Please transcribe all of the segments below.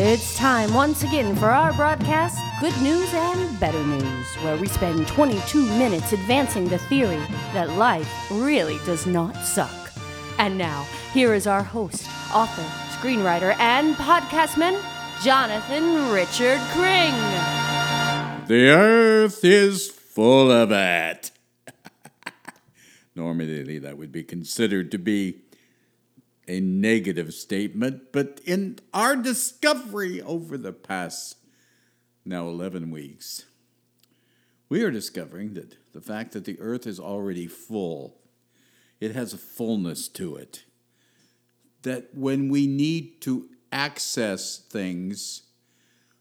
It's time once again for our broadcast, Good News and Better News, where we spend 22 minutes advancing the theory that life really does not suck. And now, here is our host, author, screenwriter, and podcastman, Jonathan Richard Cring. The earth is full of it. Normally, that would be considered to be a negative statement, but in our discovery over the past now 11 weeks, we are discovering that the fact that the earth is already full, it has a fullness to it. That when we need to access things,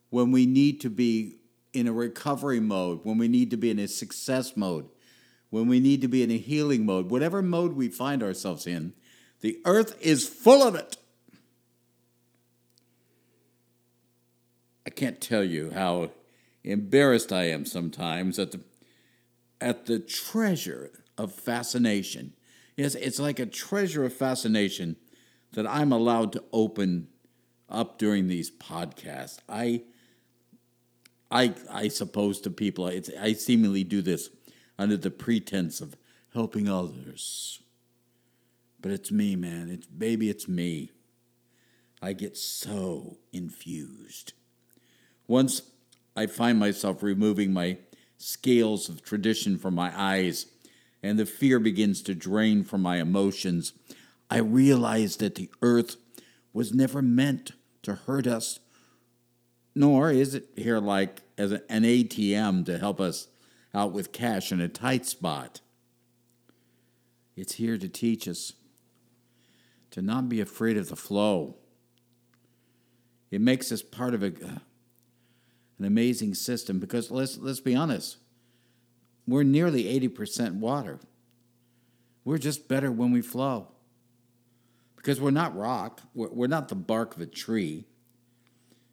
when we need to be in a recovery mode, when we need to be in a success mode, when we need to be in a healing mode, whatever mode we find ourselves in, the earth is full of it. I can't tell you how embarrassed I am sometimes at the at the treasure of fascination. Yes, it's like a treasure of fascination that I'm allowed to open up during these podcasts. I I I suppose to people I seemingly do this under the pretense of helping others. But it's me, man. It's baby, it's me. I get so infused. Once I find myself removing my scales of tradition from my eyes and the fear begins to drain from my emotions, I realize that the earth was never meant to hurt us, nor is it here like as an ATM to help us out with cash in a tight spot. It's here to teach us to not be afraid of the flow. It makes us part of a, uh, an amazing system because let's, let's be honest, we're nearly 80% water. We're just better when we flow because we're not rock, we're, we're not the bark of a tree.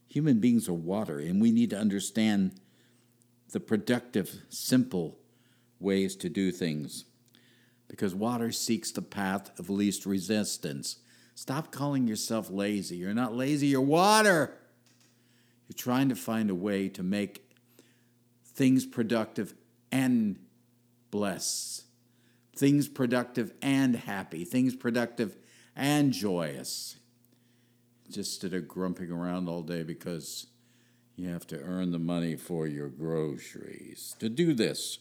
Human beings are water, and we need to understand the productive, simple ways to do things because water seeks the path of least resistance. Stop calling yourself lazy. You're not lazy, you're water. You're trying to find a way to make things productive and bless, things productive and happy, things productive and joyous. Just instead of grumping around all day because you have to earn the money for your groceries. To do this,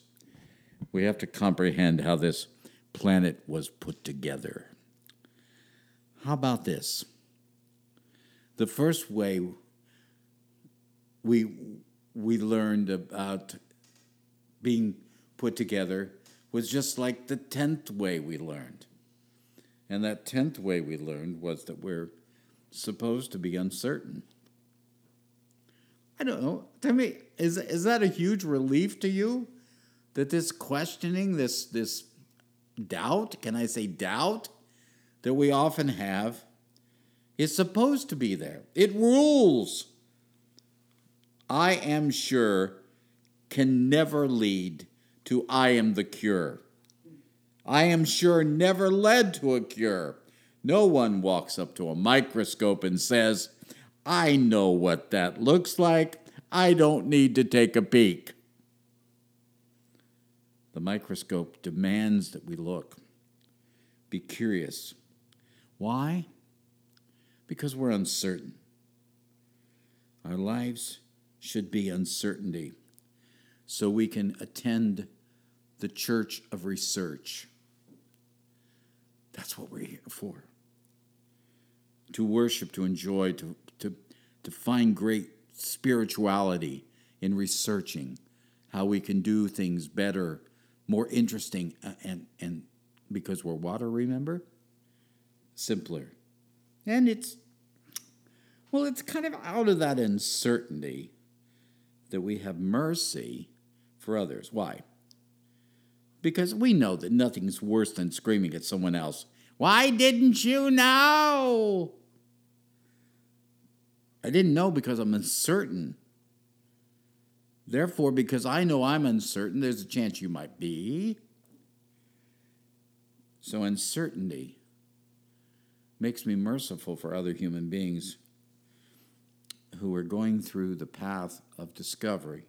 we have to comprehend how this planet was put together. How about this? The first way we we learned about being put together was just like the tenth way we learned. And that tenth way we learned was that we're supposed to be uncertain. I don't know. Tell me, is is that a huge relief to you? That this questioning, this this doubt, can I say doubt, that we often have is supposed to be there. It rules. I am sure can never lead to I am the cure. I am sure never led to a cure. No one walks up to a microscope and says, I know what that looks like. I don't need to take a peek. The microscope demands that we look. Be curious. Why? Because we're uncertain. Our lives should be uncertainty so we can attend the church of research. That's what we're here for. To worship, to enjoy, to, to, to find great spirituality in researching how we can do things better more interesting, uh, and, and because we're water, remember? Simpler. And it's, well, it's kind of out of that uncertainty that we have mercy for others. Why? Because we know that nothing's worse than screaming at someone else. Why didn't you know? I didn't know because I'm uncertain. Therefore, because I know I'm uncertain, there's a chance you might be. So, uncertainty makes me merciful for other human beings who are going through the path of discovery.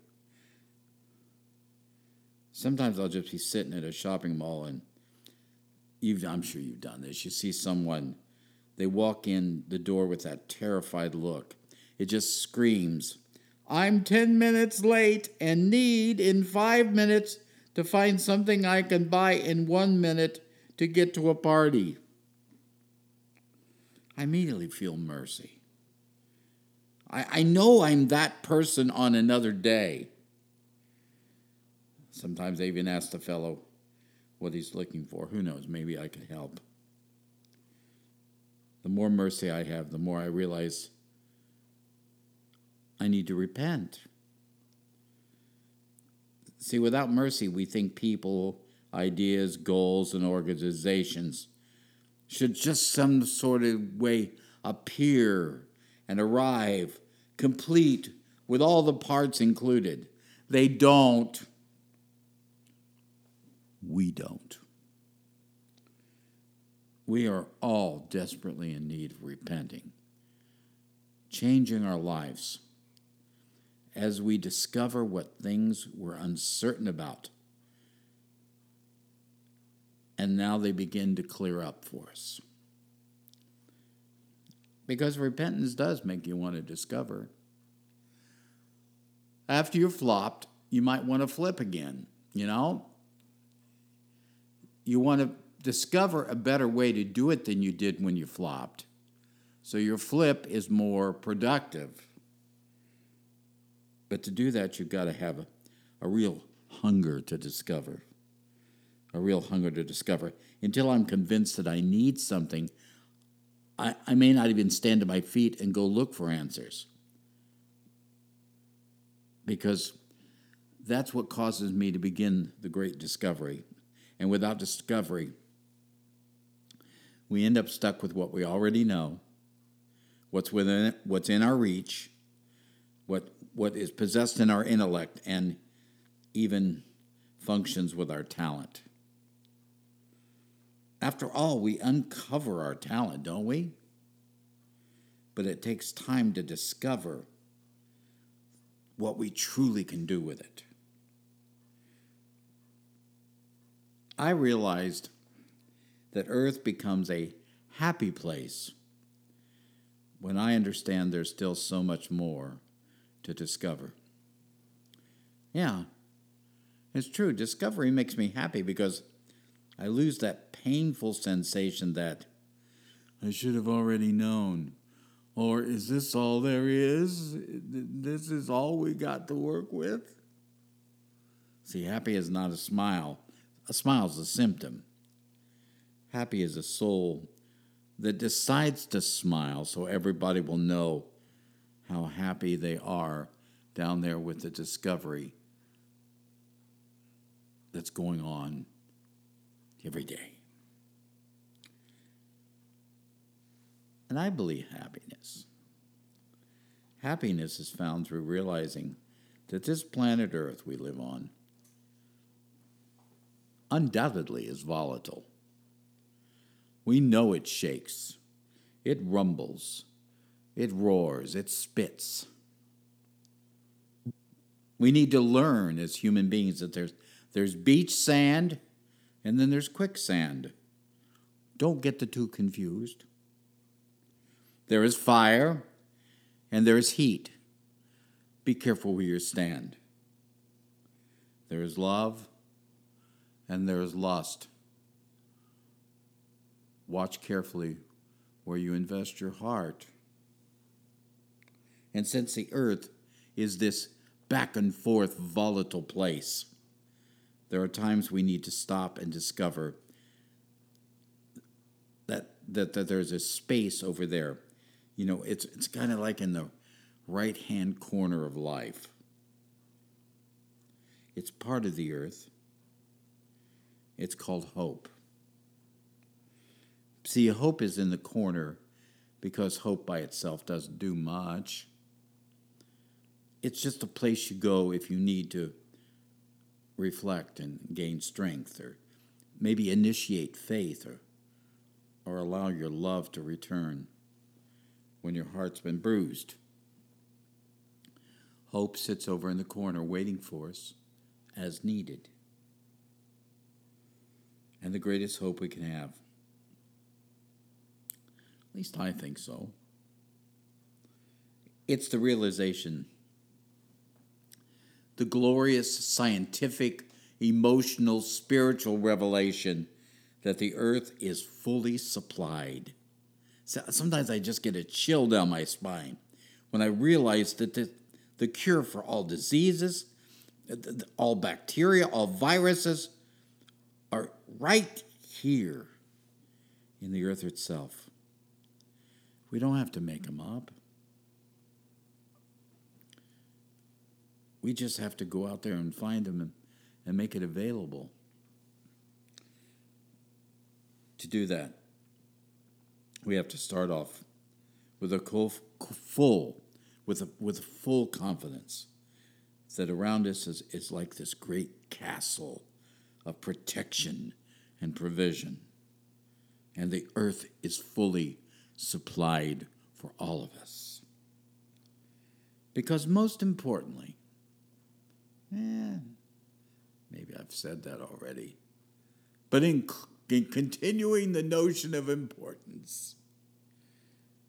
Sometimes I'll just be sitting at a shopping mall and I'm sure you've done this. You see someone, they walk in the door with that terrified look. It just screams, I'm 10 minutes late and need in five minutes to find something I can buy in one minute to get to a party. I immediately feel mercy. I, I know I'm that person on another day. Sometimes I even ask the fellow what he's looking for. Who knows? Maybe I can help. The more mercy I have, the more I realize I need to repent. See, without mercy, we think people, ideas, goals, and organizations should just some sort of way appear and arrive complete with all the parts included. They don't. We don't. We are all desperately in need of repenting, changing our lives as we discover what things we're uncertain about. And now they begin to clear up for us. Because repentance does make you want to discover. After you're flopped, you might want to flip again, you know? You want to discover a better way to do it than you did when you flopped. So your flip is more productive. But to do that, you've got to have a, a real hunger to discover. A real hunger to discover. Until I'm convinced that I need something, I, I may not even stand to my feet and go look for answers. Because that's what causes me to begin the great discovery. And without discovery, we end up stuck with what we already know, what's within it, what's in our reach, what is possessed in our intellect and even functions with our talent. After all, we uncover our talent, don't we? But it takes time to discover what we truly can do with it. I realized that Earth becomes a happy place when I understand there's still so much more to discover. Yeah, it's true. Discovery makes me happy because I lose that painful sensation that I should have already known. Or is this all there is? This is all we got to work with? See, happy is not a smile. A smile is a symptom. Happy is a soul that decides to smile so everybody will know how happy they are down there with the discovery that's going on every day. And I believe happiness. Happiness is found through realizing that this planet Earth we live on undoubtedly is volatile. We know it shakes, it rumbles, it roars, it spits. We need to learn as human beings that there's, there's beach sand and then there's quicksand. Don't get the two confused. There is fire and there is heat. Be careful where you stand. There is love and there is lust. Watch carefully where you invest your heart. And since the earth is this back and forth volatile place, there are times we need to stop and discover that, that, that there's a space over there. You know, it's, it's kind of like in the right hand corner of life. It's part of the earth. It's called hope. See, hope is in the corner because hope by itself doesn't do much it's just a place you go if you need to reflect and gain strength or maybe initiate faith or or allow your love to return when your heart's been bruised. Hope sits over in the corner waiting for us as needed. And the greatest hope we can have. At least I think so. It's the realization, the glorious scientific, emotional, spiritual revelation that the earth is fully supplied. Sometimes I just get a chill down my spine when I realize that the, the cure for all diseases, all bacteria, all viruses are right here in the earth itself. We don't have to make them up. We just have to go out there and find them and, and make it available. To do that, we have to start off with a full, with a, with full confidence that around us is, is like this great castle of protection and provision. And the earth is fully supplied for all of us. Because most importantly, maybe I've said that already, but in, in continuing the notion of importance,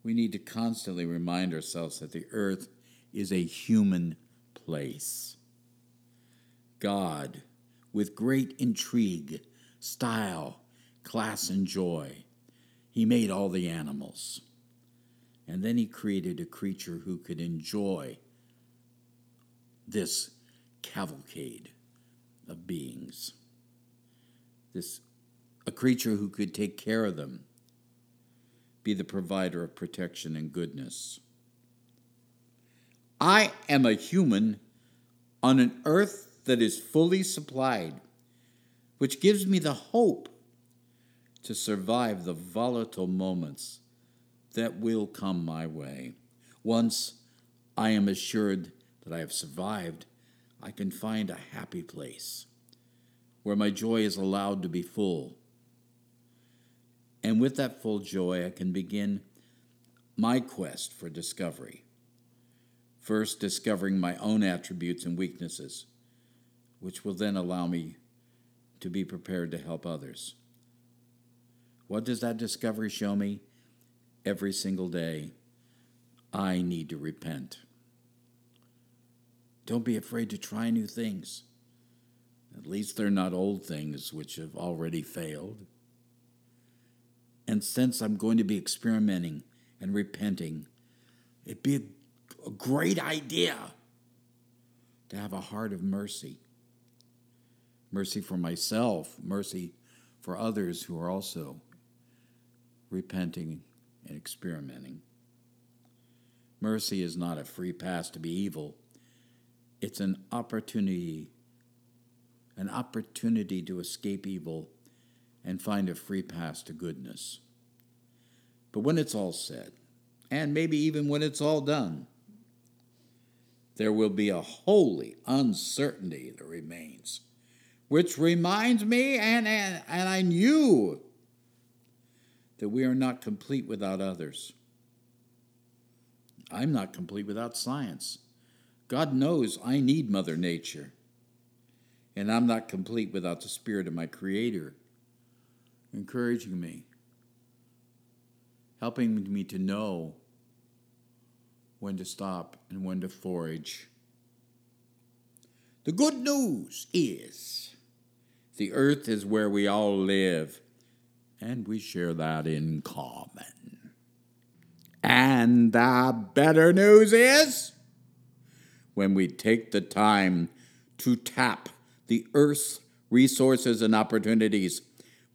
we need to constantly remind ourselves that the earth is a human place. God, with great intrigue, style, class, and joy, he made all the animals. And then he created a creature who could enjoy this cavalcade of beings. This a creature who could take care of them, be the provider of protection and goodness. I am a human on an earth that is fully supplied, which gives me the hope to survive the volatile moments that will come my way. Once I am assured that I have survived, I can find a happy place where my joy is allowed to be full. And with that full joy, I can begin my quest for discovery. First, discovering my own attributes and weaknesses, which will then allow me to be prepared to help others. What does that discovery show me? Every single day, I need to repent. Don't be afraid to try new things. At least they're not old things which have already failed. And since I'm going to be experimenting and repenting, it'd be a, a great idea to have a heart of mercy. Mercy for myself, mercy for others who are also repenting and experimenting. Mercy is not a free pass to be evil it's an opportunity, an opportunity to escape evil and find a free pass to goodness. But when it's all said, and maybe even when it's all done, there will be a holy uncertainty that remains, which reminds me and, and, and I knew that we are not complete without others. I'm not complete without science. God knows I need Mother Nature, and I'm not complete without the Spirit of my Creator encouraging me, helping me to know when to stop and when to forage. The good news is the earth is where we all live, and we share that in common. And the better news is when we take the time to tap the earth's resources and opportunities,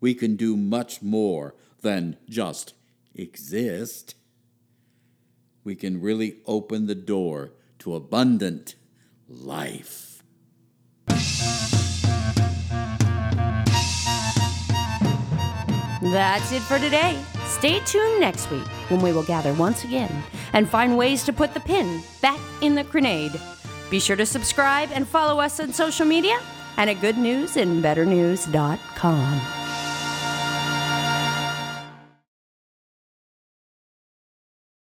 we can do much more than just exist. We can really open the door to abundant life. That's it for today. Stay tuned next week when we will gather once again and find ways to put the pin back in the grenade. Be sure to subscribe and follow us on social media and at goodnewsandbetternews.com.